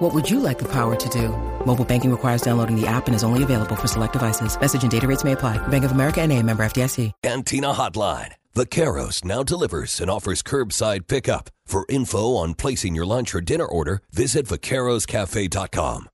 What would you like the power to do? Mobile banking requires downloading the app and is only available for select devices. Message and data rates may apply. Bank of America and a member FDIC. Cantina Hotline. Vaqueros now delivers and offers curbside pickup. For info on placing your lunch or dinner order, visit vaqueroscafe.com.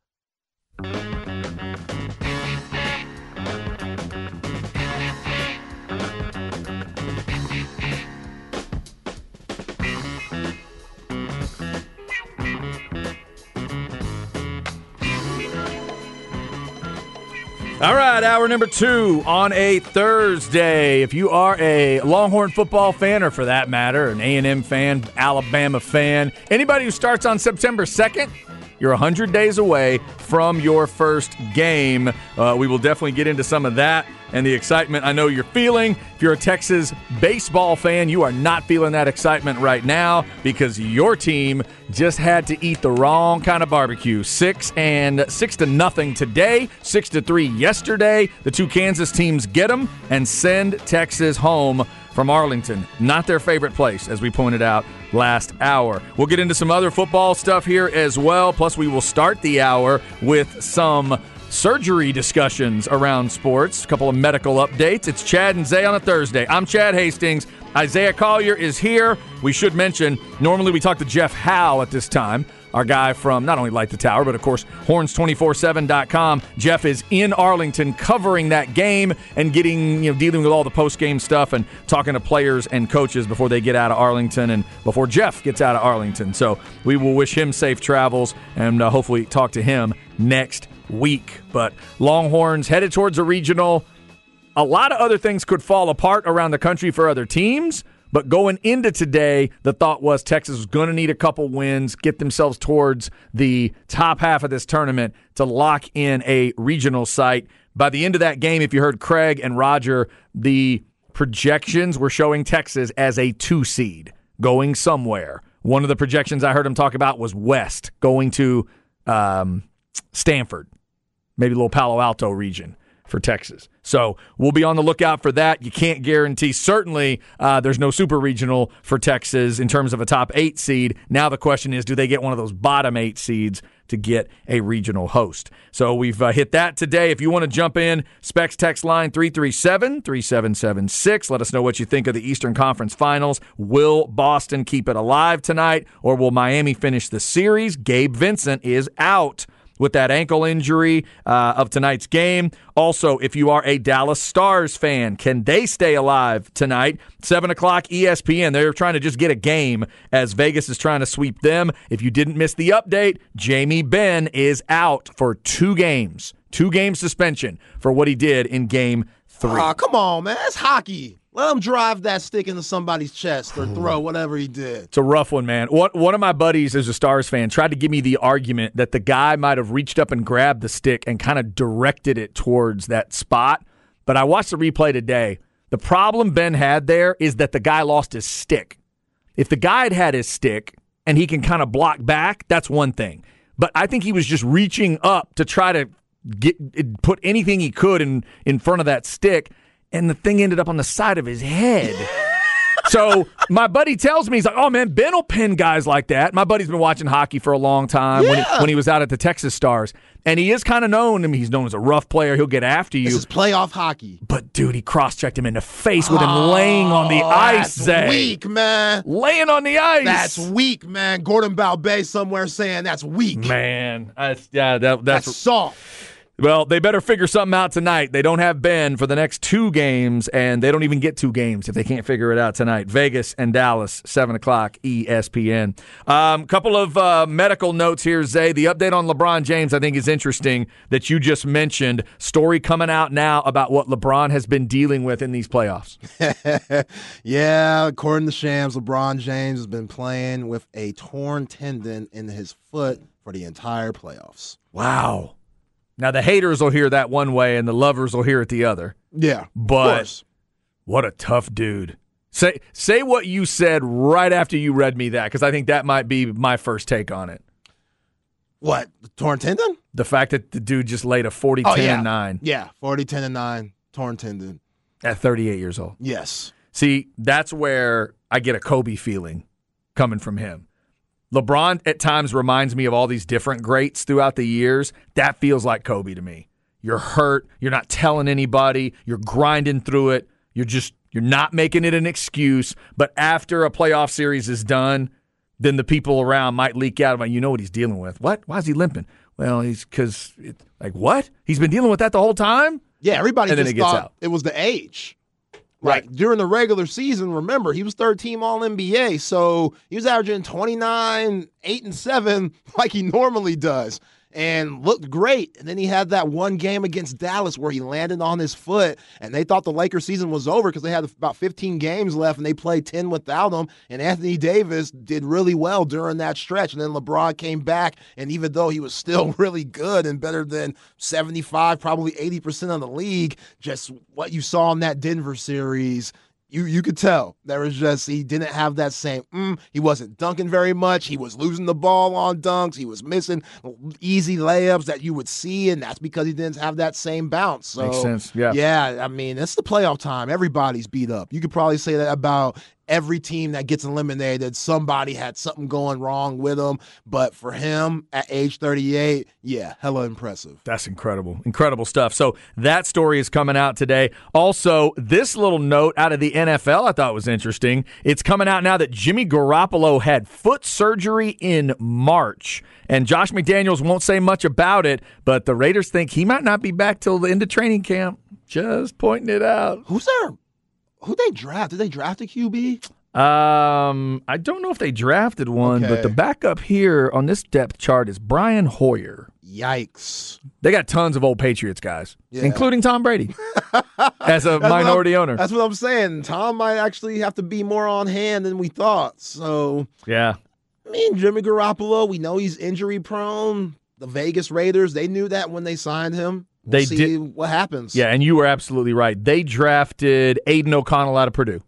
All right, hour number two on a Thursday. If you are a Longhorn football fan, or for that matter, an A&M fan, Alabama fan, anybody who starts on September 2nd, you're 100 days away from your first game. Uh, we will definitely get into some of that and the excitement I know you're feeling. If you're a Texas baseball fan, you are not feeling that excitement right now because your team just had to eat the wrong kind of barbecue. Six and six to nothing today, six to three yesterday. The two Kansas teams get them and send Texas home from Arlington. Not their favorite place, as we pointed out last hour. We'll get into some other football stuff here as well. Plus, we will start the hour with some surgery discussions around sports, a couple of medical updates. It's Chad and Zay on a Thursday. I'm Chad Hastings. Isaiah Collier is here. We should mention, normally we talk to Jeff Howe at this time our guy from not only Light the Tower, but of course, horns247.com. Jeff is in Arlington covering that game and getting, you know, dealing with all the post game stuff and talking to players and coaches before they get out of Arlington and before Jeff gets out of Arlington. So we will wish him safe travels and uh, hopefully talk to him next week. But Longhorns headed towards a regional. A lot of other things could fall apart around the country for other teams. But going into today, the thought was Texas was going to need a couple wins, get themselves towards the top half of this tournament to lock in a regional site. By the end of that game, if you heard Craig and Roger, the projections were showing Texas as a two seed going somewhere. One of the projections I heard him talk about was West going to um, Stanford, maybe a little Palo Alto region for Texas. So we'll be on the lookout for that. You can't guarantee. Certainly, uh, there's no super regional for Texas in terms of a top eight seed. Now the question is, do they get one of those bottom eight seeds to get a regional host? So we've uh, hit that today. If you want to jump in, Specs text line 337 3776. Let us know what you think of the Eastern Conference Finals. Will Boston keep it alive tonight, or will Miami finish the series? Gabe Vincent is out with that ankle injury uh, of tonight's game. Also, if you are a Dallas Stars fan, can they stay alive tonight? 7 o'clock ESPN. They're trying to just get a game as Vegas is trying to sweep them. If you didn't miss the update, Jamie Benn is out for two games. Two game suspension for what he did in game three. Oh, come on, man. That's hockey. Let him drive that stick into somebody's chest or hmm. throw whatever he did. It's a rough one, man. One, one of my buddies is a Stars fan, tried to give me the argument that the guy might have reached up and grabbed the stick and kind of directed it towards that spot. But I watched the replay today. The problem Benn had there is that the guy lost his stick. If the guy had had his stick and he can kind of block back, that's one thing. But I think he was just reaching up to try to get put anything he could in in front of that stick and the thing ended up on the side of his head. so my buddy tells me he's like, "Oh man, Benn will pin guys like that." My buddy's been watching hockey for a long time yeah. when, he, when he was out at the Texas Stars, and he is kind of known. I mean, he's known as a rough player. He'll get after you. This is playoff hockey. But dude, he cross-checked him in the face with him oh, laying on the ice. That's weak, man. Laying on the ice. That's weak, man. Gordon Bombay somewhere saying that's weak. Man, that's, yeah, that, that's, that's soft. Well, they better figure something out tonight. They don't have Benn for the next two games, and they don't even get two games if they can't figure it out tonight. Vegas and Dallas, 7 o'clock, ESPN. A um, couple of uh, medical notes here, Zay. The update on LeBron James, I think, is interesting that you just mentioned. Story coming out now about what LeBron has been dealing with in these playoffs. yeah, according to Shams, LeBron James has been playing with a torn tendon in his foot for the entire playoffs. Wow. Now the haters will hear that one way and the lovers will hear it the other. Yeah. But What a tough dude. Say say what you said right after you read me that because I think that might be my first take on it. What? The torn tendon? The fact that the dude just laid a 40 Oh, 10 yeah. and 9 Yeah, 40, 10, and 9, torn tendon. at 38 years old. Yes. See, that's where I get a Kobe feeling coming from him. LeBron at times reminds me of all these different greats throughout the years. That feels like Kobe to me. You're hurt, you're not telling anybody, you're grinding through it. You're just you're not making it an excuse, but after a playoff series is done, then the people around might leak out about you know what he's dealing with. What? Why is he limping? Well, he's cuz like what? He's been dealing with that the whole time? Yeah, everybody And just thought out. it was the age. Right. Like during the regular season, remember, he was third team all NBA. So he was averaging 29, 8, and 7 like he normally does. And looked great. And then he had that one game against Dallas where he landed on his foot. And they thought the Lakers season was over because they had about 15 games left and they played 10 without him. And Anthony Davis did really well during that stretch. And then LeBron came back. And even though he was still really good and better than 75, probably 80% of the league, just what you saw in that Denver series you you could tell there was just he didn't have that same mm, he wasn't dunking very much. He was losing the ball on dunks. He was missing easy layups that you would see and that's because he didn't have that same bounce. So Makes sense, yeah. yeah i mean it's the playoff time. Everybody's beat up. You could probably say that about every team that gets eliminated somebody had something going wrong with them but for him at age 38 yeah hella impressive That's incredible. Incredible stuff. So that story is coming out today. Also, this little note out of the NFL I thought was interesting. It's coming out now that Jimmy Garoppolo had foot surgery in March. And Josh McDaniels won't say much about it, but the Raiders think he might not be back till the end of training camp. Just pointing it out. who's there who they draft did they draft a qb Um, I don't know if they drafted one, but the backup here on this depth chart is Brian Hoyer. Yikes. They got tons of old Patriots guys, Yeah. including Tom Brady as a minority owner. That's what I'm saying. Tom might actually have to be more on hand than we thought. So, Yeah. I mean, Jimmy Garoppolo, we know he's injury prone. The Vegas Raiders, they knew that when they signed him. We'll They see did- what happens. Yeah, and you were absolutely right. They drafted Aidan O'Connell out of Purdue,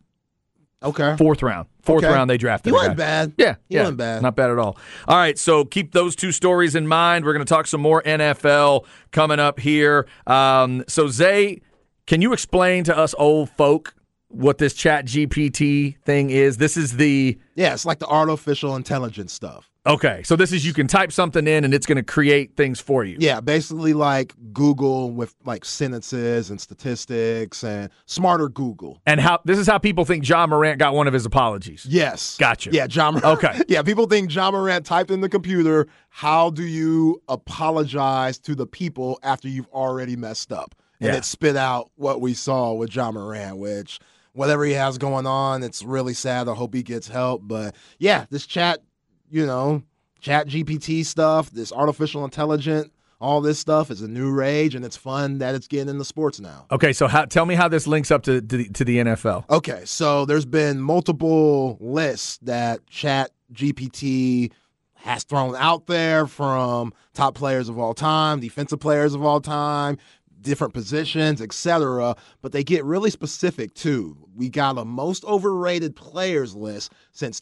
Okay. fourth round. Fourth Okay. round, they drafted. He wasn't bad. Yeah, He yeah, wasn't bad. Not bad at all. All right, so keep those two stories in mind. We're going to talk some more NFL coming up here. Um, so Zay, can you explain to us old folk what this Chat GPT thing is? This is the Yeah, it's like the artificial intelligence stuff. Okay. So this is you can type something in and it's going to create things for you. Yeah, basically like Google with like sentences and statistics and smarter Google. And how this is how people think Ja Morant got one of his apologies. Yes. Gotcha. Yeah, Ja. Mor- Okay. yeah, people think Ja Morant typed in the computer. How do you apologize to the people after you've already messed up? And Yeah. it spit out what we saw with Ja Morant, which whatever he has going on, it's really sad. I hope he gets help. But yeah, this chat, you know, chat GPT stuff, this artificial intelligence, all this stuff is a new rage, and it's fun that it's getting into sports now. Okay, so how, tell me how this links up to to the, to the NFL. Okay, so there's been multiple lists that Chat GPT has thrown out there from top players of all time, defensive players of all time, different positions, etc. But they get really specific too. We got a most overrated players list since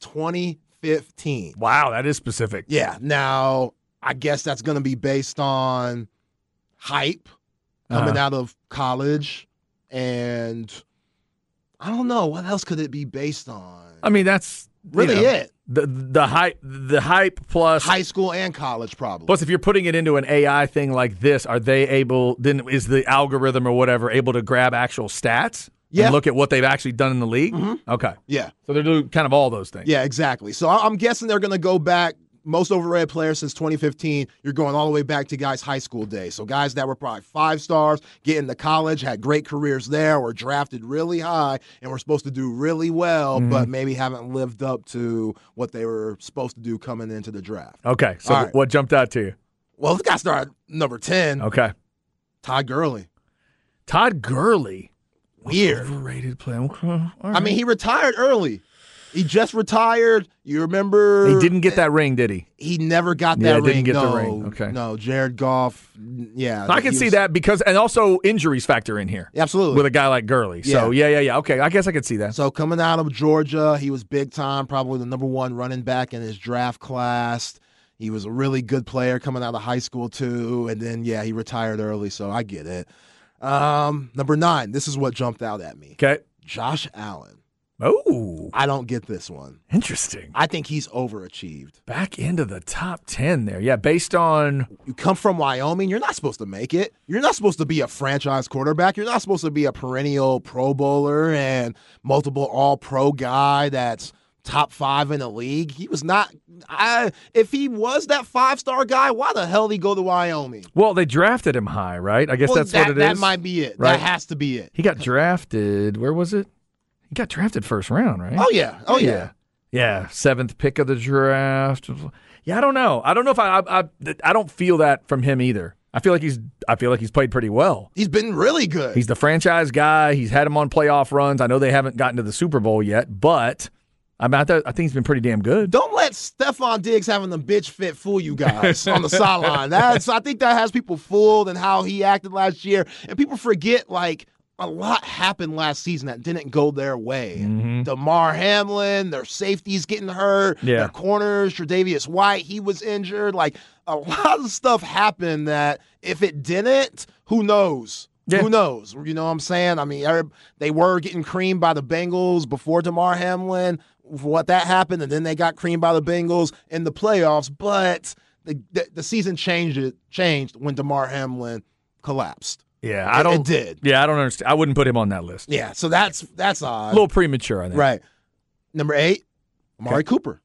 2015. Wow, that is specific. Yeah. Now, I guess that's going to be based on hype coming Uh-huh. out of college. And I don't know. What else could it be based on? I mean, that's you really know, it. The the hype the hype plus High school and college, probably. plus if you're putting it into an AI thing like this, are they able then is the algorithm or whatever able to grab actual stats? Yeah. And look at what they've actually done in the league? Okay. yeah. So they're doing kind of all those things. Yeah, exactly. So I'm guessing they're going to go back. Most overrated players since 2015. You're going all the way back to guys' high school days. So guys that were probably five stars, get into college, had great careers there, were drafted really high, and were supposed to do really well, Mm-hmm. but maybe haven't lived up to what they were supposed to do coming into the draft. Okay. So right. what jumped out to you? Well, this guy started number 10, Okay. Todd Gurley. Todd Gurley. Weird. Overrated player. Okay. All I mean, he retired early. He just retired. You remember? He didn't get that ring, did he? He never got Yeah, that ring. didn't get the ring. Okay. No, Jared Goff. Yeah, I can see was- that because, and also injuries factor in here Absolutely. with a guy like Gurley. So yeah, yeah, yeah. Okay, I guess I could see that. So coming out of Georgia, he was big time, probably the number one running back in his draft class. He was a really good player coming out of high school too, and then yeah, he retired early, so I get it. Um, number nine, this is what jumped out at me. Okay. Josh Allen. Oh, I don't get this one. interesting. I think he's overachieved. Back into the top ten there. Yeah, based on You come from Wyoming, you're not supposed to make it. You're not supposed to be a franchise quarterback. You're not supposed to be a perennial Pro Bowler and multiple All Pro guy that's top five in the league. He was not. I, if he was that five star guy, why the hell did he go to Wyoming? well, they drafted him high, right? I guess Well, that's that, what it is. That might be it. Right. That has to be it. He got drafted. Where was it? He got drafted first round, right? Oh yeah. Oh yeah. Yeah, seventh pick of the draft. Yeah, I don't know. I don't know if I, I, I, I don't feel that from him either. I feel like he's, I feel like he's played pretty well. He's been really good. He's the franchise guy. He's had him on playoff runs. I know they haven't gotten to the Super Bowl yet, but I'm I, th- I think he's been pretty damn good. Don't let Stefon Diggs having the bitch fit fool you guys on the sideline. That's I think that has people fooled and how he acted last year. And people forget like a lot happened last season that didn't go their way. Mm-hmm. Damar Hamlin, their safeties getting hurt, Yeah. their corners, Tre'Davious White, he was injured. Like a lot of stuff happened that if it didn't, who knows? Yeah. Who knows? You know what I'm saying? I mean, they were getting creamed by the Bengals before Damar Hamlin. For what that happened, and then they got creamed by the Bengals in the playoffs. But the the, the season changed it changed when Damar Hamlin collapsed. Yeah, I don't. It did. Yeah, I don't understand. I wouldn't put him on that list. Yeah. So that's that's odd. A little premature, I think. right. Number eight, Amari Cooper.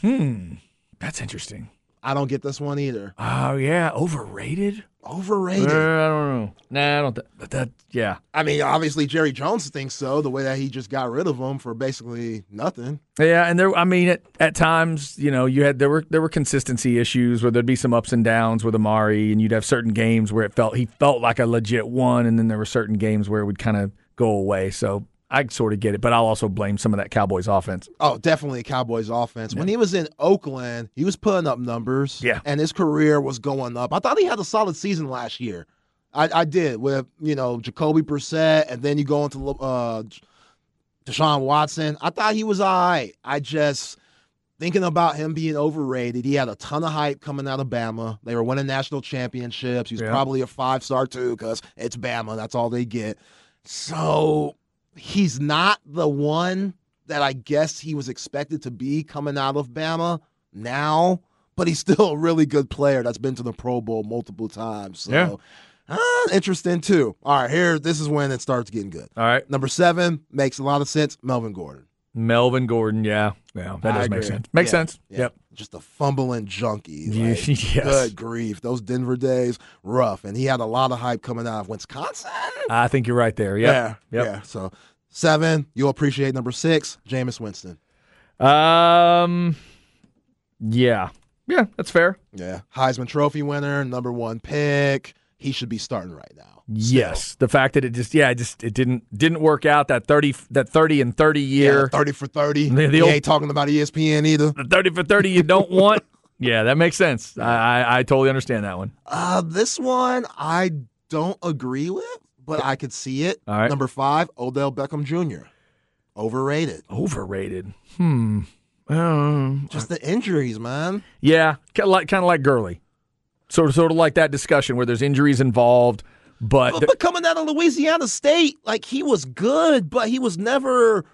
Hmm. That's interesting. I don't get this one either. Oh yeah, overrated. Overrated. Uh, I don't know. Nah, I don't. Th- but that, yeah, I mean, obviously Jerry Jones thinks so. The way that he just got rid of him for basically nothing. yeah. And there, I mean, at, at times, you know, you had there were there were consistency issues where there'd be some ups and downs with Amari, and you'd have certain games where it felt he felt like a legit one, and then there were certain games where it would kind of go away. So I sort of get it, but I'll also blame some of that Cowboys offense. Oh, definitely Cowboys offense. When he was in Oakland, he was putting up numbers. Yeah. And his career was going up. I thought he had a solid season last year. I, I did with, you know, Jacoby Brissett, and then you go into uh, Deshaun Watson. I thought he was all right. I just thinking about him being overrated. He had a ton of hype coming out of Bama. They were winning national championships. He's Yeah. probably a five star too because it's Bama. That's all they get. So he's not the one that I guess he was expected to be coming out of Bama now, but he's still a really good player that's been to the Pro Bowl multiple times. So Yeah. ah, interesting too. All right, here this is when it starts getting good. All right, Number seven makes a lot of sense. Melvin Gordon. Melvin Gordon. Yeah, yeah, that I does make sense. Makes Yeah, sense. yeah. Yep. Just a fumbling junkie. Like, yes. Good grief. Those Denver days, rough. And he had a lot of hype coming out of Wisconsin. I think you're right there. Yep. Yeah. Yep. Yeah. So seven, you'll appreciate number six, Jameis Winston. Um. Yeah. Yeah, that's fair. Yeah. Heisman Trophy winner, number one pick. He should be starting right now. Yes, the fact that it just yeah, it just it didn't didn't work out that thirty that thirty and thirty Yeah, year 30 for 30. The- the old- ain't talking about ESPN either. the thirty for thirty you don't want. Yeah, that makes sense. I, I I totally understand that one. Uh, this one I don't agree with, but I could see it. All right. Number five, Odell Beckham Jr. Overrated. Overrated. Hmm. Um, Just the injuries, man. yeah, kind of like kind of like Gurley. Sort of sort of like that discussion where there's injuries involved, but But, but coming out of Louisiana State, like he was good, but he was never,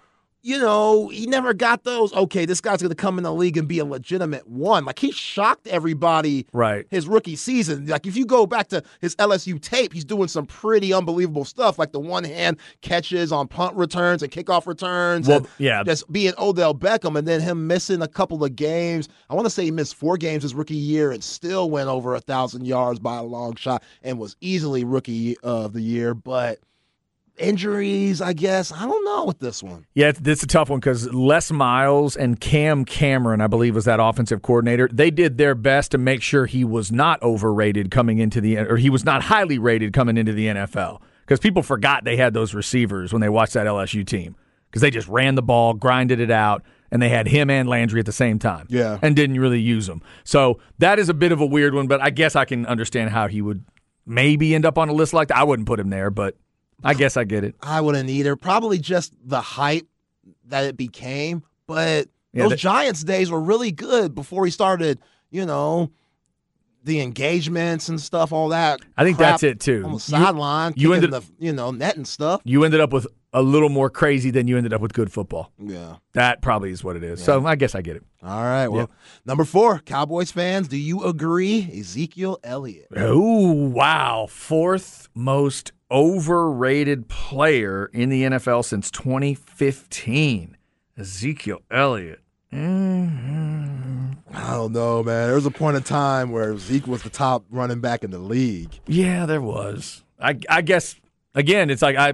you know, he never got those. Okay, this guy's going to come in the league and be a legitimate one. Like he shocked everybody. right. His rookie season, like if you go back to his LSU tape, he's doing some pretty unbelievable stuff, like the one hand catches on punt returns and kickoff returns. Well, and yeah. just being Odell Beckham, and then him missing a couple of games. I want to say he missed four games his rookie year and still went over a thousand yards by a long shot and was easily rookie of the year. But injuries, I guess, I don't know with this one. Yeah, it's, a tough one because Les Miles and Cam Cameron, I believe, was that offensive coordinator. They did their best to make sure he was not overrated coming into the, or he was not highly rated coming into the NFL because people forgot they had those receivers when they watched that LSU team because they just ran the ball, grinded it out, and they had him and Landry at the same time. Yeah. And didn't really use them. So that is a bit of a weird one, but I guess I can understand how he would maybe end up on a list like that. I wouldn't put him there, but I guess I get it. I wouldn't either. Probably just the hype that it became. But Yeah, those that- Giants days were really good before he started, you know, the engagements and stuff, all that. I think that's it, too. On the sideline, you kicking ended- the you know net and stuff. You ended up with a little more crazy than you ended up with good football. Yeah. That probably is what it is. So I guess I get it. All right. Well, number four, Cowboys fans, do you agree? Ezekiel Elliott. Oh, wow. Fourth most overrated player in the NFL since 2015. Ezekiel Elliott. Mm-hmm. I don't know, man. There was a point in time where Zeke was the top running back in the league. Yeah, there was. I, I guess again, it's like I,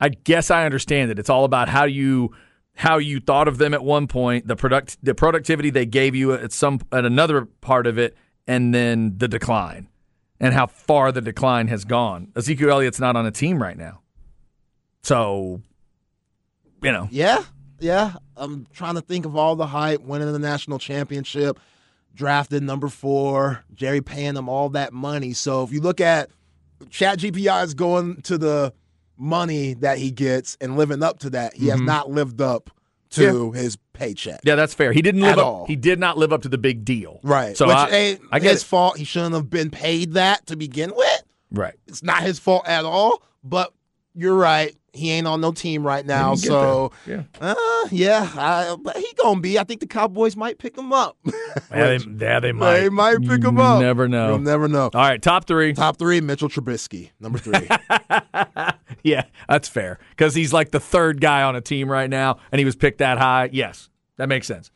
I guess I understand it. It's all about how you how you thought of them at one point, the product the productivity they gave you at some at another part of it, and then the decline, and how far the decline has gone. Ezekiel Elliott's not on a team right now, so you know. Yeah, yeah. I'm trying to think of all the hype, winning the national championship, drafted number four, Jerry paying them all that money. So if you look at Chat GPT is going to the money that he gets and living up to that. He has mm-hmm. not lived up to his paycheck. Yeah, that's fair. He didn't live At up. all. He did not live up to the big deal. Right. So Which I, ain't I his it. fault. He shouldn't have been paid that to begin with. Right. It's not his fault at all. But you're right. He ain't on no team right now. So that. uh, yeah, I, but he gonna be. I think the Cowboys might pick him up. Yeah, they, yeah, they might. They might pick him up. Never know. You'll never know. All right, top three. Top three: Mitchell Trubisky, number three. Yeah, that's fair because he's like the third guy on a team right now, and he was picked that high. Yes, that makes sense.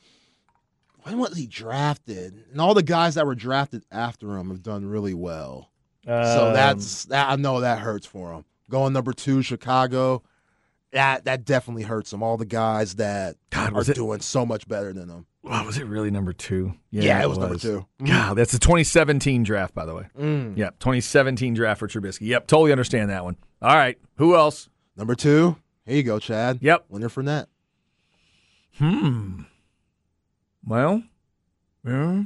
when was he drafted? And all the guys that were drafted after him have done really well. so Um, that's that. I know that hurts for him. Going number two, Chicago. That that definitely hurts them. All the guys that God, are it- doing so much better than them. wow, was it really number two? Yeah, it was number two. God, that's the 2017 draft, by the way. Mm. Yep, 2017 draft for Trubisky. Yep, totally understand that one. All right, who else? Number two. Here you go, Chad. Yep. Winner Fournette. Hmm. Well, yeah.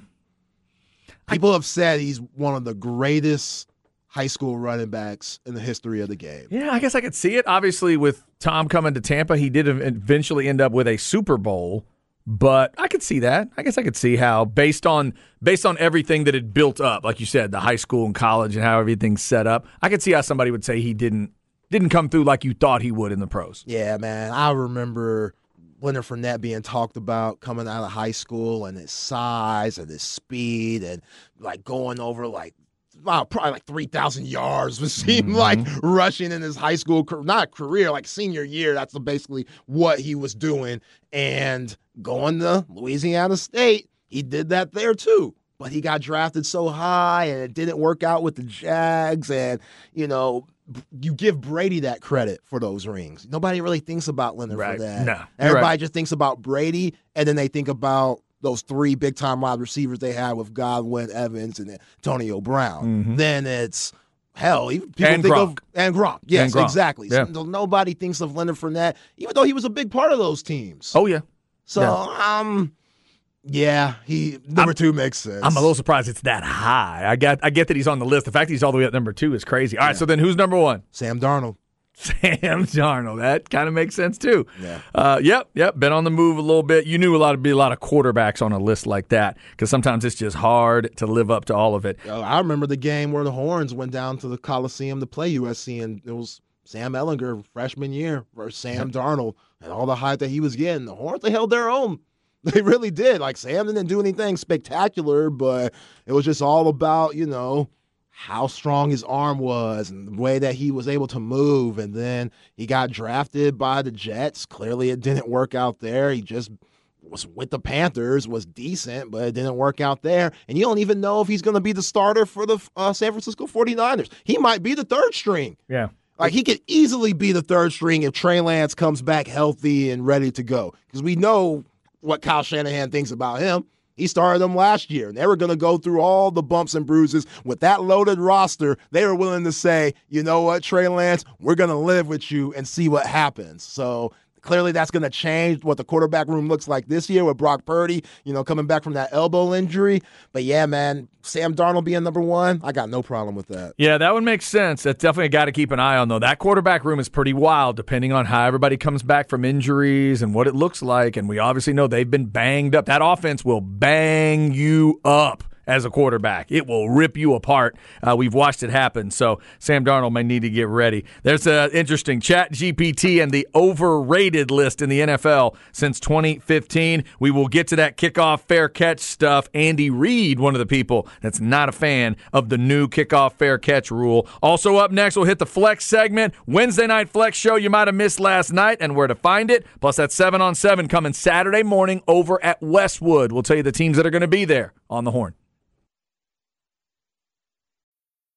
People have said he's one of the greatest high school running backs in the history of the game. Yeah, I guess I could see it. Obviously, with Tom coming to Tampa, he did eventually end up with a Super Bowl, but I could see that. I guess I could see how, based on based on everything that had built up, like you said, the high school and college and how everything's set up, I could see how somebody would say he didn't didn't come through like you thought he would in the pros. Yeah, man. I remember Leonard Fournette being talked about coming out of high school and his size and his speed and like going over like wow, probably like 3,000 yards would seem mm-hmm. like rushing in his high school, not career, like senior year. That's basically what he was doing. And going to Louisiana State, he did that there too. But he got drafted so high and it didn't work out with the Jags. And, you know, you give Brady that credit for those rings. Nobody really thinks about Leonard Right. for that. No, Everybody right. just thinks about Brady, and then they think about those three big time wide receivers they had with Godwin, Evans, and Antonio Brown. Then it's hell. Even people Mm-hmm. And think Gronk. of and Gronk. Yes, Gronk. exactly. Yeah. So nobody thinks of Leonard Fournette, even though he was a big part of those teams. Oh yeah, so yeah. um, yeah, he number two makes sense. I'm a little surprised it's that high. I got I get that he's on the list. The fact that he's all the way at number two is crazy. All right, so then who's number one? Sam Darnold. Sam Darnold. That kind of makes sense too. Yeah. Uh, yep. Yep. Been on the move a little bit. You knew a lot of be a lot of quarterbacks on a list like that because sometimes it's just hard to live up to all of it. Uh, I remember the game where the Horns went down to the Coliseum to play USC, and it was Sam Ehlinger freshman year versus Sam Darnold, and all the hype that he was getting. The Horns they held their own. They really did. Like Sam didn't do anything spectacular, but it was just all about you know how strong his arm was and the way that he was able to move. And then he got drafted by the Jets. Clearly, it didn't work out there. He just was with the Panthers, was decent, but it didn't work out there. And you don't even know if he's going to be the starter for the uh, San Francisco 49ers. He might be the third string. Yeah. Like he could easily be the third string if Trey Lance comes back healthy and ready to go. Because we know what Kyle Shanahan thinks about him. He started them last year, and they were going to go through all the bumps and bruises. With that loaded roster, they were willing to say, you know what, Trey Lance, we're going to live with you and see what happens. So Clearly, that's going to change what the quarterback room looks like this year with Brock Purdy, you know, coming back from that elbow injury. But yeah, man, Sam Darnold being number one, I got no problem with that. Yeah, that would make sense. That's definitely got to keep an eye on, though. That quarterback room is pretty wild, depending on how everybody comes back from injuries and what it looks like. And we obviously know they've been banged up. That offense will bang you up as a quarterback. It will rip you apart. Uh, we've watched it happen. So Sam Darnold may need to get ready. There's an interesting chat GPT and the overrated list in the NFL since 2015. We will get to that kickoff fair catch stuff. Andy Reid, one of the people that's not a fan of the new kickoff fair catch rule. Also up next, we'll hit the flex segment. Wednesday night flex show you might have missed last night and where to find it. Plus that seven on seven coming Saturday morning over at Westwood. We'll tell you the teams that are going to be there on the horn.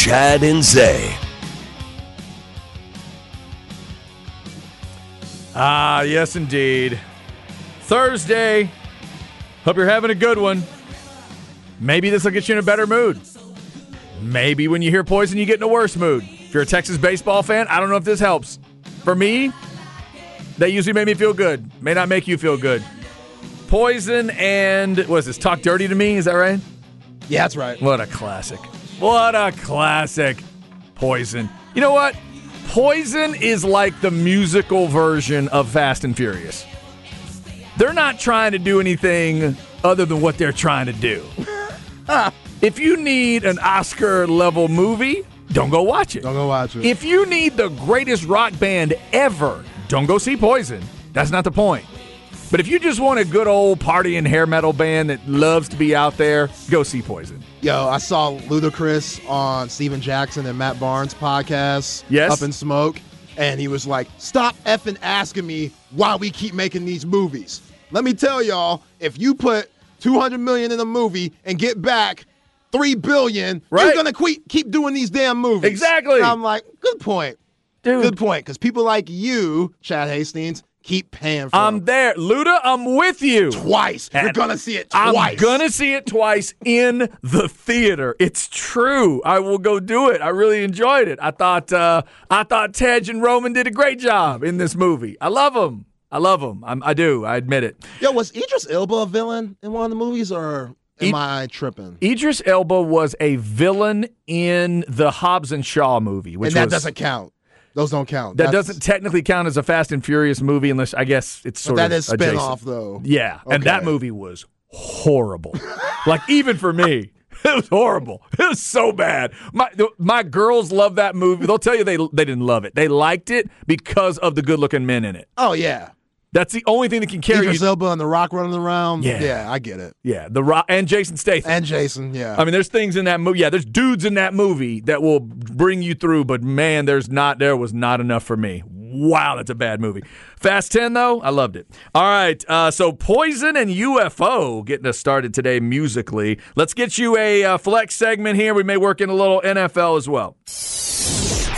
Chad and Zay. Ah, yes, indeed. Thursday. Hope you're having a good one. Maybe this will get you in a better mood. Maybe when you hear poison, you get in a worse mood. If you're a Texas baseball fan, I don't know if this helps. For me, they usually make me feel good. May not make you feel good. Poison and what is this? Talk dirty to me? Is that right? Yeah, that's right. What a classic. What a classic. Poison. You know what? Poison is like the musical version of Fast and Furious. They're not trying to do anything other than what they're trying to do. if you need an Oscar level movie, don't go watch it. Don't go watch it. If you need the greatest rock band ever, don't go see Poison. That's not the point. But if you just want a good old partying hair metal band that loves to be out there, go see Poison. Yo, I saw Ludacris on Stephen Jackson and Matt Barnes podcast. Yes. Up in Smoke. And he was like, stop effing asking me why we keep making these movies. Let me tell y'all, if you put 200 million in a movie and get back 3 billion, Right. you're going to keep doing these damn movies. Exactly. And I'm like, good point. Dude. Good point. Because people like you, Chad Hastings, keep paying for I'm them. there. Luda, I'm with you. twice. You're going to see it twice. I'm gonna see it twice in the theater. It's true. I will go do it. I really enjoyed it. I thought uh, I thought Tej and Roman did a great job in this movie. I love them. I love them. I'm, I do. I admit it. Yo, was Idris Elba a villain in one of the movies, or am Id- I tripping? Idris Elba was a villain in the Hobbs and Shaw movie, which and that was, doesn't count. Those don't count. that That's- doesn't technically count as a Fast and Furious movie unless I guess it's sort that of is spin adjacent. off though. Yeah, and that movie was horrible. like even for me, it was horrible. It was so bad. My my girls love that movie. They'll tell you they they didn't love it. They liked it because of the good-looking men in it. Oh yeah. That's the only thing that can carry Idris you. Elba and The Rock running around. Yeah. yeah, I get it. Yeah, the rock and Jason Statham. And Jason, yeah. I mean, there's things in that movie. Yeah, there's dudes in that movie that will bring you through, but man, there's not. There was not enough for me. Wow, that's a bad movie. Fast Ten though, I loved it. All right, uh, so Poison and UFO getting us started today musically. Let's get you a uh, flex segment here. We may work in a little NFL as well.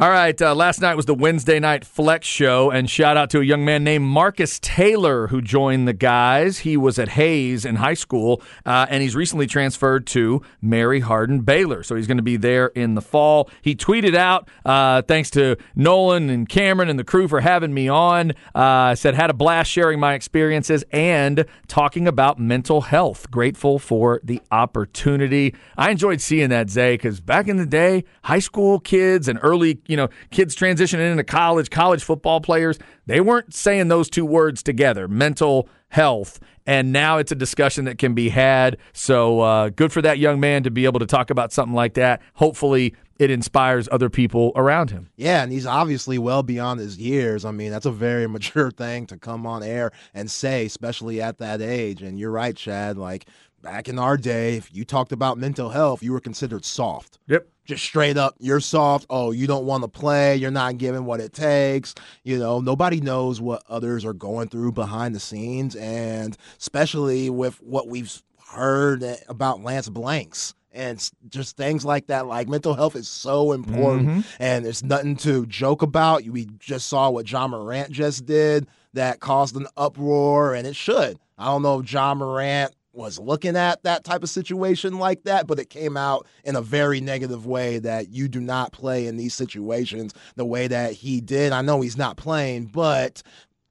All right, uh, last night was the Wednesday night flex show, and shout out to a young man named Marcus Taylor who joined the guys. He was at Hays in high school, uh, and he's recently transferred to Mary Hardin Baylor, so he's going to be there in the fall. He tweeted out, uh, "Thanks to Nolan and Cameron and the crew for having me on." Uh, said had a blast sharing my experiences and talking about mental health. Grateful for the opportunity. I enjoyed seeing that Zay because back in the day, high school kids and early you know, kids transitioning into college, college football players, they weren't saying those two words together mental health. And now it's a discussion that can be had. So uh, good for that young man to be able to talk about something like that. Hopefully, it inspires other people around him. Yeah, and he's obviously well beyond his years. I mean, that's a very mature thing to come on air and say, especially at that age. And you're right, Chad. Like back in our day, if you talked about mental health, you were considered soft. Yep. Just straight up, you're soft. Oh, you don't want to play. You're not giving what it takes. You know, nobody knows what others are going through behind the scenes. And especially with what we've heard about Lance Blanks and just things like that. Like mental health is so important, mm-hmm. and there's nothing to joke about. We just saw what Ja Morant just did that caused an uproar, and it should. I don't know if Ja Morant was looking at that type of situation like that, but it came out in a very negative way that you do not play in these situations the way that he did. I know he's not playing, but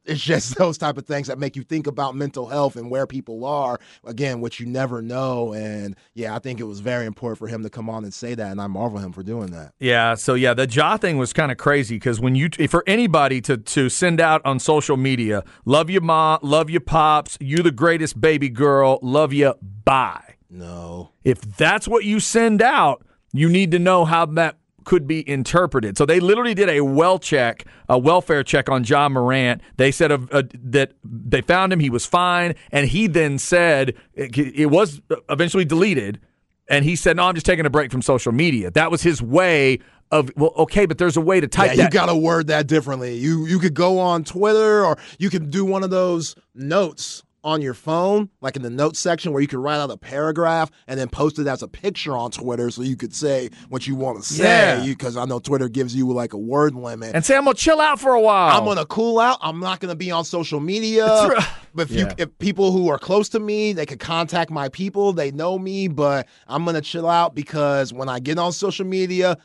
it's just those type of things that make you think about mental health and where people are. Again which you never know. And yeah i think it was very important for him to come on and say that and i marvel him for doing that. Yeah so yeah the Ja thing was kind of crazy because when you for anybody to to send out on social media love you mom love you pops you the greatest baby girl love you bye. No. If that's what you send out you need to know how that could be interpreted. So they literally did a well check, a welfare check on Ja Morant. They said uh, uh, that they found him, he was fine, and he then said it, it was eventually deleted. And he said, "No, I'm just taking a break from social media." That was his way of well, okay, but there's a way to type. Yeah, that. you got to word that differently. You you could go on Twitter or you could do one of those notes on your phone, like in the notes section where you could write out a paragraph and then post it as a picture on Twitter so you could say what you want to say. Because yeah. I know Twitter gives you like a word limit. And say, I'm going to chill out for a while. I'm going to cool out. I'm not going to be on social media. But if, yeah. you, if people who are close to me, they could contact my people. They know me, but I'm going to chill out because when I get on social media,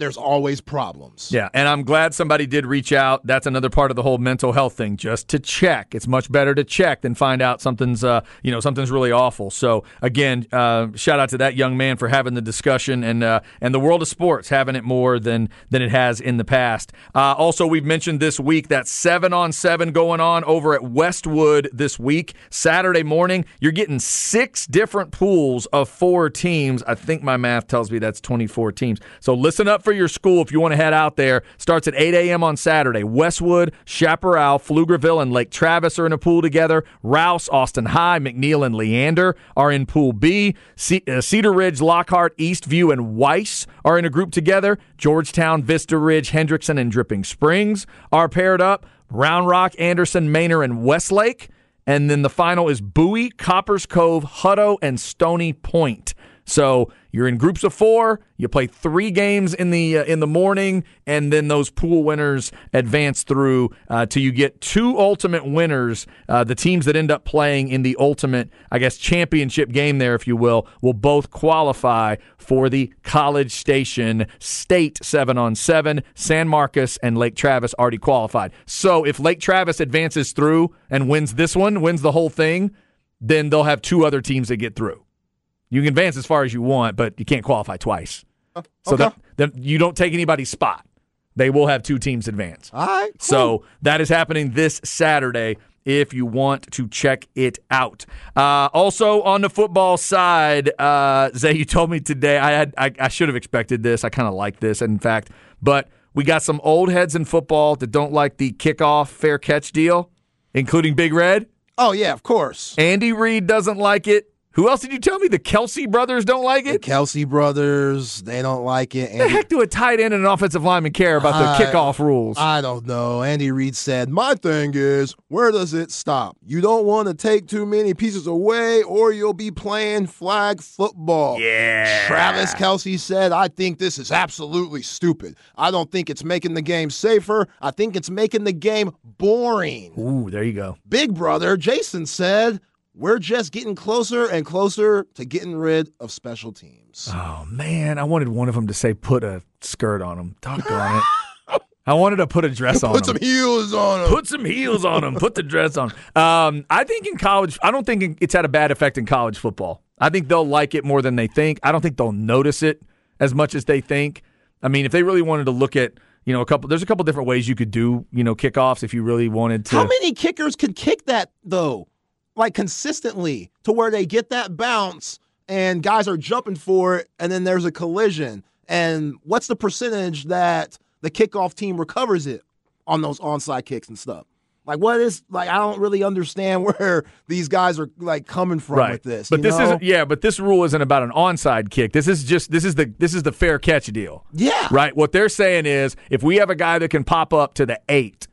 there's always problems. Yeah, and I'm glad somebody did reach out. That's another part of the whole mental health thing, just to check. It's much better to check than find out something's, uh, you know, something's really awful. So again, uh, shout out to that young man for having the discussion and uh, and the world of sports having it more than than it has in the past. Uh, also, we've mentioned this week that seven on seven going on over at Westwood this week. Saturday morning, you're getting six different pools of four teams. I think my math tells me that's 24 teams. So listen up for for your school if you want to head out there. Starts at 8 a.m. on Saturday. Westwood, Chaparral, Pflugerville, and Lake Travis are in a pool together. Rouse, Austin High, McNeil, and Leander are in Pool B. Uh, Cedar Ridge, Lockhart, Eastview, and Weiss are in a group together. Georgetown, Vista Ridge, Hendrickson, and Dripping Springs are paired up. Round Rock, Anderson, Manor, and Westlake. And then the final is Bowie, Copperas Cove, Hutto, and Stony Point. So you're in groups of four. You play three games in the uh, in the morning, and then those pool winners advance through uh, till you get two ultimate winners. Uh, the teams that end up playing in the ultimate, I guess, championship game there, if you will, will both qualify for the College Station State seven on seven. San Marcos and Lake Travis already qualified. So if Lake Travis advances through and wins this one, wins the whole thing, then they'll have two other teams that get through. You can advance as far as you want, but you can't qualify twice. Uh, so that, that you don't take anybody's spot. They will have two teams advance. All right. Cool. So that is happening this Saturday if you want to check it out. Uh, also on the football side, uh, Zay, you told me today I had I, I should have expected this. I kind of like this, in fact, but we got some old heads in football that don't like the kickoff fair catch deal, including Big Red. Oh yeah, of course. Andy Reid doesn't like it. Who else did you tell me? The Kelce brothers don't like it? The Kelce brothers, they don't like it. Andy, the heck do a tight end and an offensive lineman care about the kickoff rules? I don't know. Andy Reid said, My thing is, where does it stop? You don't want to take too many pieces away or you'll be playing flag football. Yeah. Travis Kelce said, I think this is absolutely stupid. I don't think it's making the game safer. I think it's making the game boring. Ooh, there you go. Big brother Jason said, we're just getting closer and closer to getting rid of special teams. Oh man, I wanted one of them to say put a skirt on them. Doggone it. I wanted to put a dress on Put some heels on them. Put some heels on them. Put the dress on. Um, I think in college, I don't think it's had a bad effect in college football. I think they'll like it more than they think. I don't think they'll notice it as much as they think. I mean, if they really wanted to look at, you know, a couple, there's a couple different ways you could do, you know, kickoffs if you really wanted to. How many kickers could kick that though? Like consistently to where they get that bounce and guys are jumping for it and then there's a collision. And what's the percentage that the kickoff team recovers it on those onside kicks and stuff? Like what is like I don't really understand where these guys are like coming from right. with this. But this know? isn't yeah, but this rule isn't about an onside kick. This is just this is the this is the fair catch deal. Yeah. Right? What they're saying is if we have a guy that can pop up to the eight,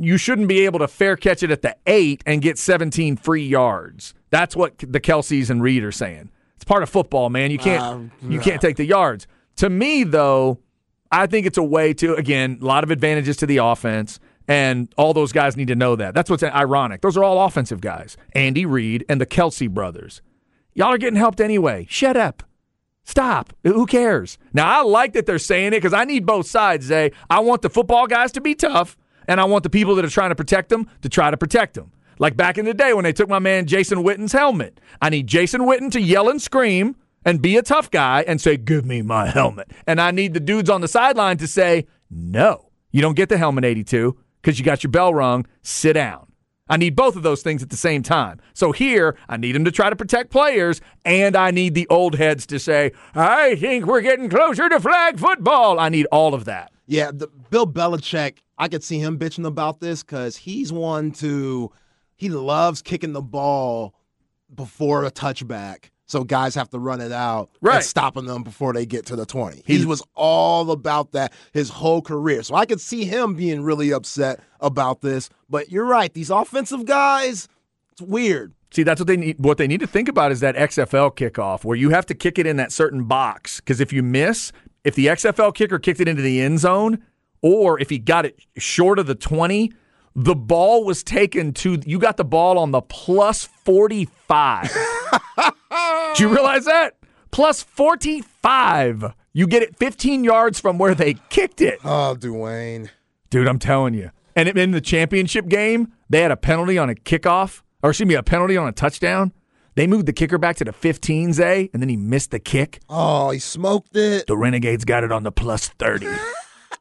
you shouldn't be able to fair catch it at the eight and get 17 free yards. That's what the Kelces and Reid are saying. It's part of football, man. You can't Um, you can't take the yards. To me, though, I think it's a way to again a lot of advantages to the offense, and all those guys need to know that. That's what's ironic. Those are all offensive guys. Andy Reid and the Kelce brothers. Y'all are getting helped anyway. Shut up. Stop. Who cares? Now, I like that they're saying it because I need both sides, Zay. I want the football guys to be tough, and I want the people that are trying to protect them to try to protect them. Like back in the day when they took my man Jason Witten's helmet. I need Jason Witten to yell and scream and be a tough guy and say, Give me my helmet. And I need the dudes on the sideline to say, No, you don't get the helmet 82 because you got your bell rung. Sit down. I need both of those things at the same time. So here, I need him to try to protect players, and I need the old heads to say, I think we're getting closer to flag football. I need all of that. Yeah, the, Bill Belichick, I could see him bitching about this because he's one to, he loves kicking the ball before a touchback. So guys have to run it out Right. and stopping them before they get to the 20. He's- he was all about that his whole career. So I could see him being really upset about this. But you're right. These offensive guys, it's weird. See, that's what they need. What they need to think about is that XFL kickoff, where you have to kick it in that certain box. Because if you miss, if the XFL kicker kicked it into the end zone, or if he got it short of the twenty, the ball was taken to. You got the ball on the plus forty five. Do you realize that? Plus forty five. You get it fifteen yards from where they kicked it. Oh, Dwayne. Dude, I'm telling you. And in the championship game, they had a penalty on a kickoff, or excuse me, a penalty on a touchdown. They moved the kicker back to the 15 Zay, and then he missed the kick. Oh, he smoked it. The Renegades got it on the plus 30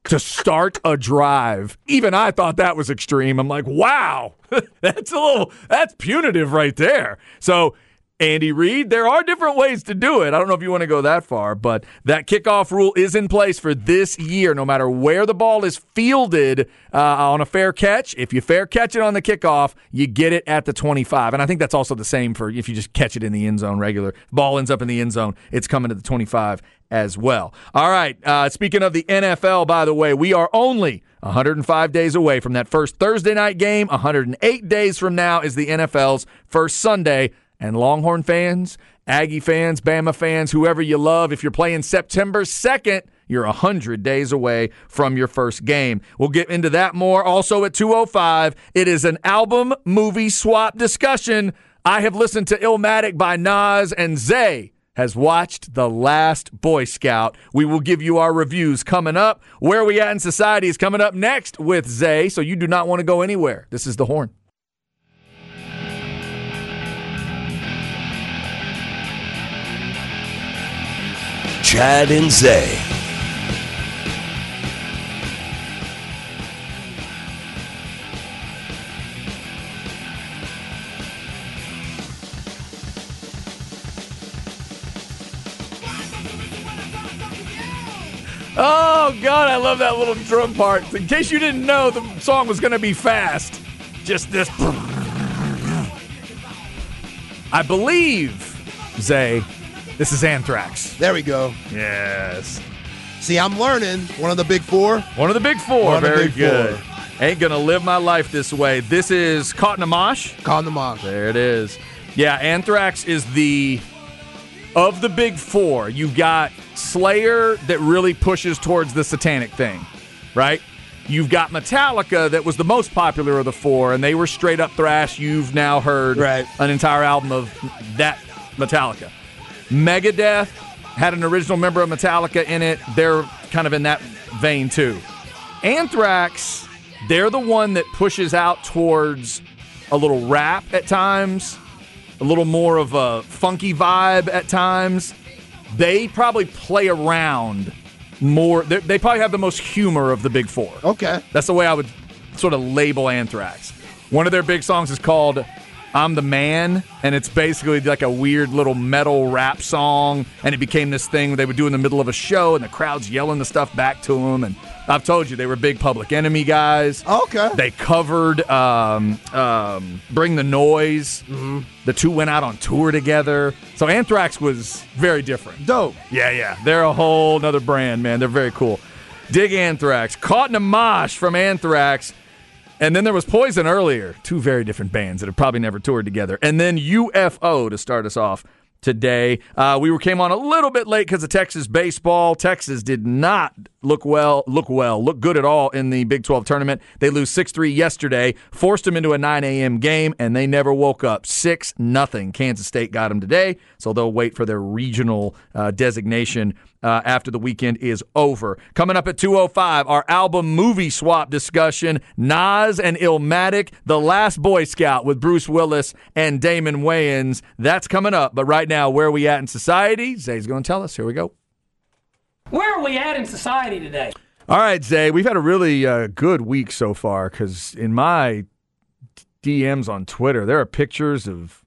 to start a drive. Even I thought that was extreme. I'm like, wow, that's a little, that's punitive right there. So, Andy Reid, there are different ways to do it. I don't know if you want to go that far, but that kickoff rule is in place for this year. No matter where the ball is fielded uh, on a fair catch, if you fair catch it on the kickoff, you get it at the 25. And I think that's also the same for if you just catch it in the end zone regular. Ball ends up in the end zone, it's coming to the 25 as well. All right. Uh, speaking of the NFL, by the way, we are only 105 days away from that first Thursday night game. 108 days from now is the NFL's first Sunday. And Longhorn fans, Aggie fans, Bama fans, whoever you love, if you're playing September 2nd, you're 100 days away from your first game. We'll get into that more. Also at 205, it is an album movie swap discussion. I have listened to Illmatic by Nas and Zay has watched The Last Boy Scout. We will give you our reviews coming up. Where we at in society is coming up next with Zay, so you do not want to go anywhere. This is The Horn. Chad and Zay. Oh God, I love that little drum part. In case you didn't know, the song was going to be fast. Just this. I believe, Zay, this is Anthrax. There we go. Yes, See, I'm learning one of the big four. one of the big four. One Very big good. four. Ain't gonna live my life this way. This is Caught in a Mosh. Them off. There it is. Yeah, Anthrax is the of the big four. You've got Slayer that really pushes towards the satanic thing, right? You've got Metallica that was the most popular of the four, and they were straight up thrash. You've now heard Right. an entire album of that Metallica. Megadeth had an original member of Metallica in it. They're kind of in that vein too. Anthrax, they're the one that pushes out towards a little rap at times, a little more of a funky vibe at times. They probably play around more. They they probably have the most humor of the big four. Okay. That's the way I would sort of label Anthrax. One of their big songs is called I'm the Man, and it's basically like a weird little metal rap song, and it became this thing they would do in the middle of a show, and the crowd's yelling the stuff back to them. And I've told you they were big Public Enemy guys. Okay. They covered um, um, Bring the Noise. Mm-hmm. The two went out on tour together. So Anthrax was very different. Dope. Yeah, yeah. They're a whole nother brand, man. They're very cool. Dig Anthrax. Caught in a mosh from Anthrax. And then there was Poison earlier. Two very different bands that have probably never toured together. And then UFO to start us off today. Uh, we came on a little bit late because of Texas baseball. Texas did not look well, look well, look good at all in the Big 12 tournament. They lose 6-3 yesterday, forced them into a 9 a.m. game, and they never woke up. 6 nothing. Kansas State got them today, so they'll wait for their regional uh, designation uh, after the weekend is over. Coming up at 2.05, our album movie swap discussion, Nas and Illmatic, The Last Boy Scout with Bruce Willis and Damon Wayans. That's coming up, but right now, where are we at in society? Zay's going to tell us. Here we go. Where are we at in society today? All right, Zay, we've had a really uh, good week so far because in my DMs on Twitter, there are pictures of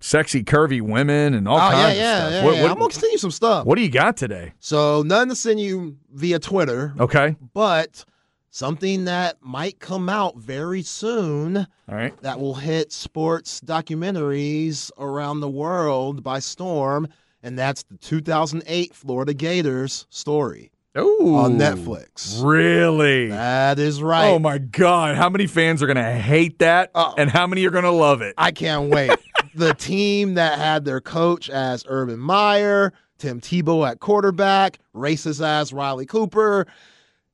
sexy, curvy women and all Oh yeah, kinds yeah, of yeah. stuff. What, yeah. what- I'm gonna send you some stuff. what do you got today? So none to send you via Twitter, Okay. but something that might come out very soon All right. that will hit sports documentaries around the world by storm, and that's the 2008 Florida Gators story Ooh. on Netflix. Really? That is right. Oh my God! How many fans are going to hate that, Uh, and how many are going to love it? I can't wait. the team that had their coach as Urban Meyer, Tim Tebow at quarterback, racist ass Riley Cooper,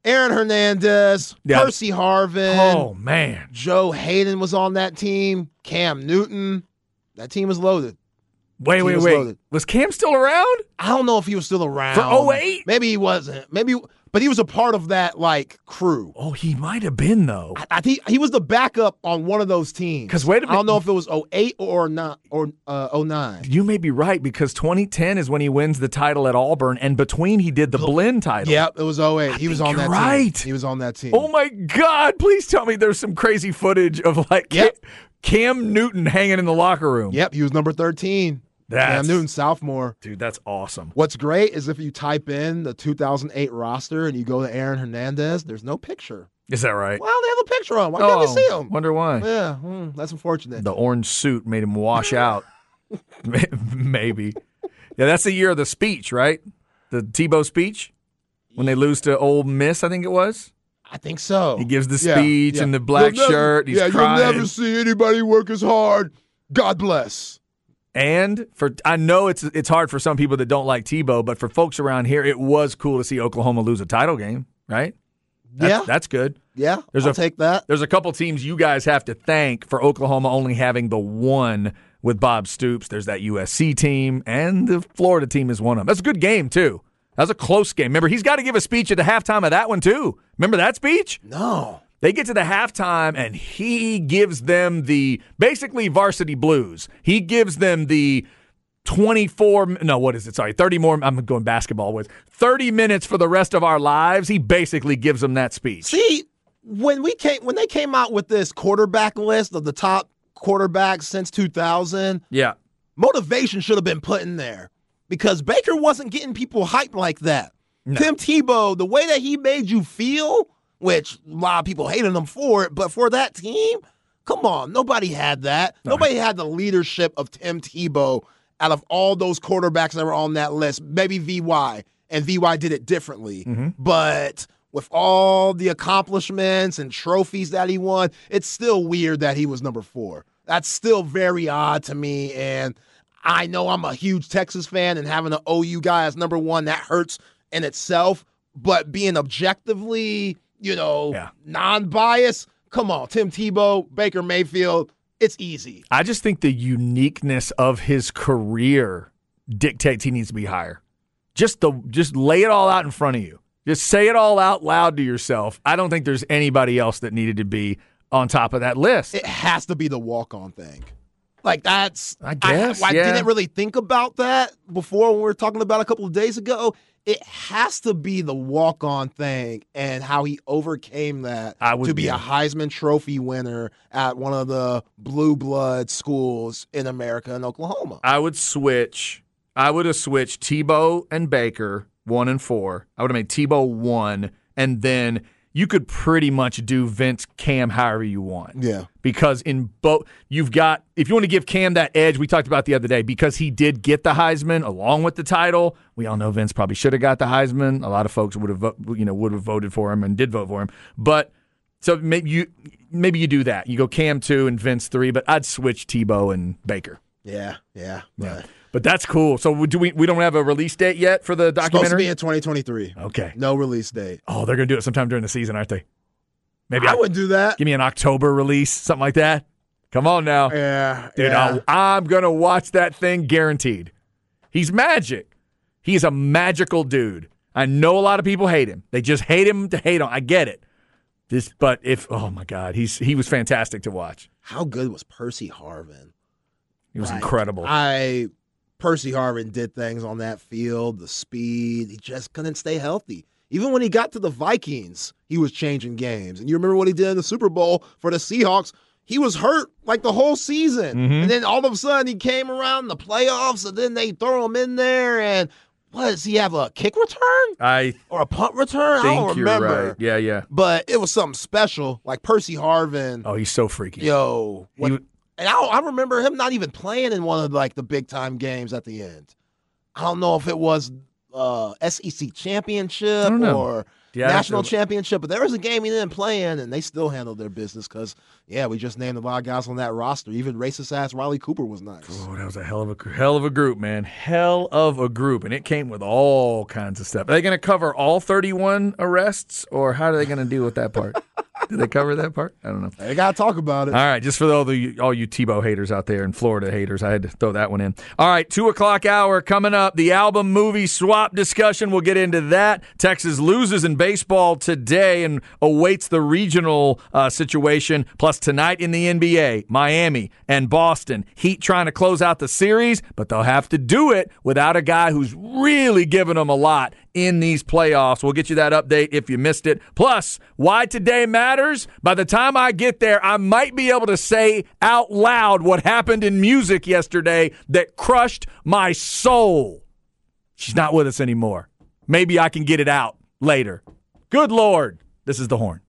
Aaron Hernandez, Yeah. Percy Harvin, oh man! Joe Haden was on that team, Cam Newton. That team was loaded. Wait, wait, wait! loaded. Was Cam still around? I don't know if he was still around For 08? Maybe he wasn't. Maybe, but he was a part of that like crew. Oh, he might have been though. I, I think he was the backup on one of those teams. Because, wait a minute. I don't know if it was 08 or not or uh, 09. You may be right because 2010 is when he wins the title at Auburn, and between he did the Blinn title. Yep, it was 08. he was on that right. team. He was on that team. Oh my God! Please tell me there's some crazy footage of like Yep. Cam Newton hanging in the locker room. Yep, he was number 13. That's- Cam Newton, sophomore. Dude, that's awesome. What's great is if you type in the 2008 roster and you go to Aaron Hernandez, there's no picture. Is that right? Well, they have a picture on. him. Why can't we see him? Wonder why. Yeah, hmm, that's unfortunate. The orange suit made him wash out. Maybe. Yeah, that's the year of the speech, right? The Tebow speech when they lose to Ole Miss, I think it was. I think so. He gives the speech yeah. in the black never- shirt. He's yeah, crying. you'll never see anybody work as hard. God bless. And for I know it's it's hard for some people that don't like Tebow, but for folks around here, it was cool to see Oklahoma lose a title game, right? That's, yeah, that's good. yeah. There's I'll a- take that. There's a couple teams you guys have to thank for Oklahoma only having the one with Bob Stoops. There's that USC team, and the Florida team is one of them. That's a good game too. That was a close game. Remember, he's got to give a speech at the halftime of that one too. Remember that speech? No. They get to the halftime and he gives them the basically varsity blues. He gives them the 24 no what is it? Sorry 30 more i'm going basketball with 30 minutes for the rest of our lives. He basically gives them that speech. See, when we came when they came out with this quarterback list of the top quarterbacks since 2000, yeah. motivation should have been put in there because Baker wasn't getting people hyped like that. Tim Tebow, the way that he made you feel, which a lot of people hated him for it, but for that team, come on, nobody had that. Nobody had the leadership of Tim Tebow out of all those quarterbacks that were on that list. Maybe VY, and VY did it differently, mm-hmm. but. With all the accomplishments and trophies that he won, it's still weird that he was number four. That's still very odd to me. And I know I'm a huge Texas fan, and having an OU guy as number one, that hurts in itself. But being objectively, you know, Yeah. non biased, come on, Tim Tebow, Baker Mayfield, it's easy. i just think the uniqueness of his career dictates he needs to be higher just the just lay it all out in front of you just say it all out loud to yourself i don't think there's anybody else that needed to be on top of that list It has to be the walk on thing. Like that's I guess, I, yeah. didn't really think about that before when we were talking about a couple of days ago. It has to be the walk on thing and how he overcame that to be be. a Heisman Trophy winner at one of the blue blood schools in America in Oklahoma. I would switch. I would have switched Tebow and Baker one and four. I would have made Tebow one, and then you could pretty much do Vince Cam however you want. Yeah. Because in both, you've got if you want to give Cam that edge we talked about the other day, because he did get the Heisman along with the title. We all know Vince probably should have got the Heisman. A lot of folks would have you know would have voted for him and did vote for him, but. So maybe you maybe you do that. You go Cam two and Vince three, but I'd switch Tebow and Baker. Yeah, yeah. But But that's cool. So do we? We don't have a release date yet for the supposed to documentary. be in 2023. okay. No release date. Oh, they're gonna do it sometime during the season, aren't they? Maybe I would do that. give me an October release, something like that. Come on now, Yeah, dude. yeah. I'll, I'm gonna watch that thing guaranteed. He's magic. He's a magical dude. I know a lot of people hate him. They just hate him to hate him. I get it. This, but if oh my god, he's he was fantastic to watch. How good was Percy Harvin? He was Like, incredible. I Percy Harvin did things on that field, the speed. He just couldn't stay healthy. Even when he got to the Vikings, he was changing games. And you remember what he did in the Super Bowl for the Seahawks? He was hurt like the whole season. Mm-hmm. And then all of a sudden he came around in the playoffs and then they throw him in there and what does he have a kick return I or a punt return? I don't you're remember. right. Yeah, yeah. But it was something special. Like Percy Harvin. Oh, he's so freaky. Yo, what, w- and I, I remember him not even playing in one of like the big time games at the end. I don't know if it was uh, SEC championship or Yeah, national championship, but there was a game he didn't play in, and they still handled their business because yeah, we just named a lot of guys on that roster. Even racist ass Riley Cooper was nice. Oh, that was a hell of a hell of a group, man. Hell of a group, and it came with all kinds of stuff. Are they going to cover all 31 arrests, or how are they going to deal with that part? Did they cover that part? I don't know. They gotta talk about it. All right, just for all the all you Tebow haters out there and Florida haters, I had to throw that one in. All right, two o'clock hour coming up. The album movie swap discussion. We'll get into that. Texas loses in baseball today and awaits the regional uh, situation. Plus tonight in the NBA, Miami and Boston. Heat trying to close out the series, but they'll have to do it without a guy who's really giving them a lot in these playoffs. We'll get you that update if you missed it. Plus, why today matters. By the time I get there, I might be able to say out loud what happened in music yesterday that crushed my soul. She's not with us anymore. Maybe I can get it out later. Good Lord. This is the horn.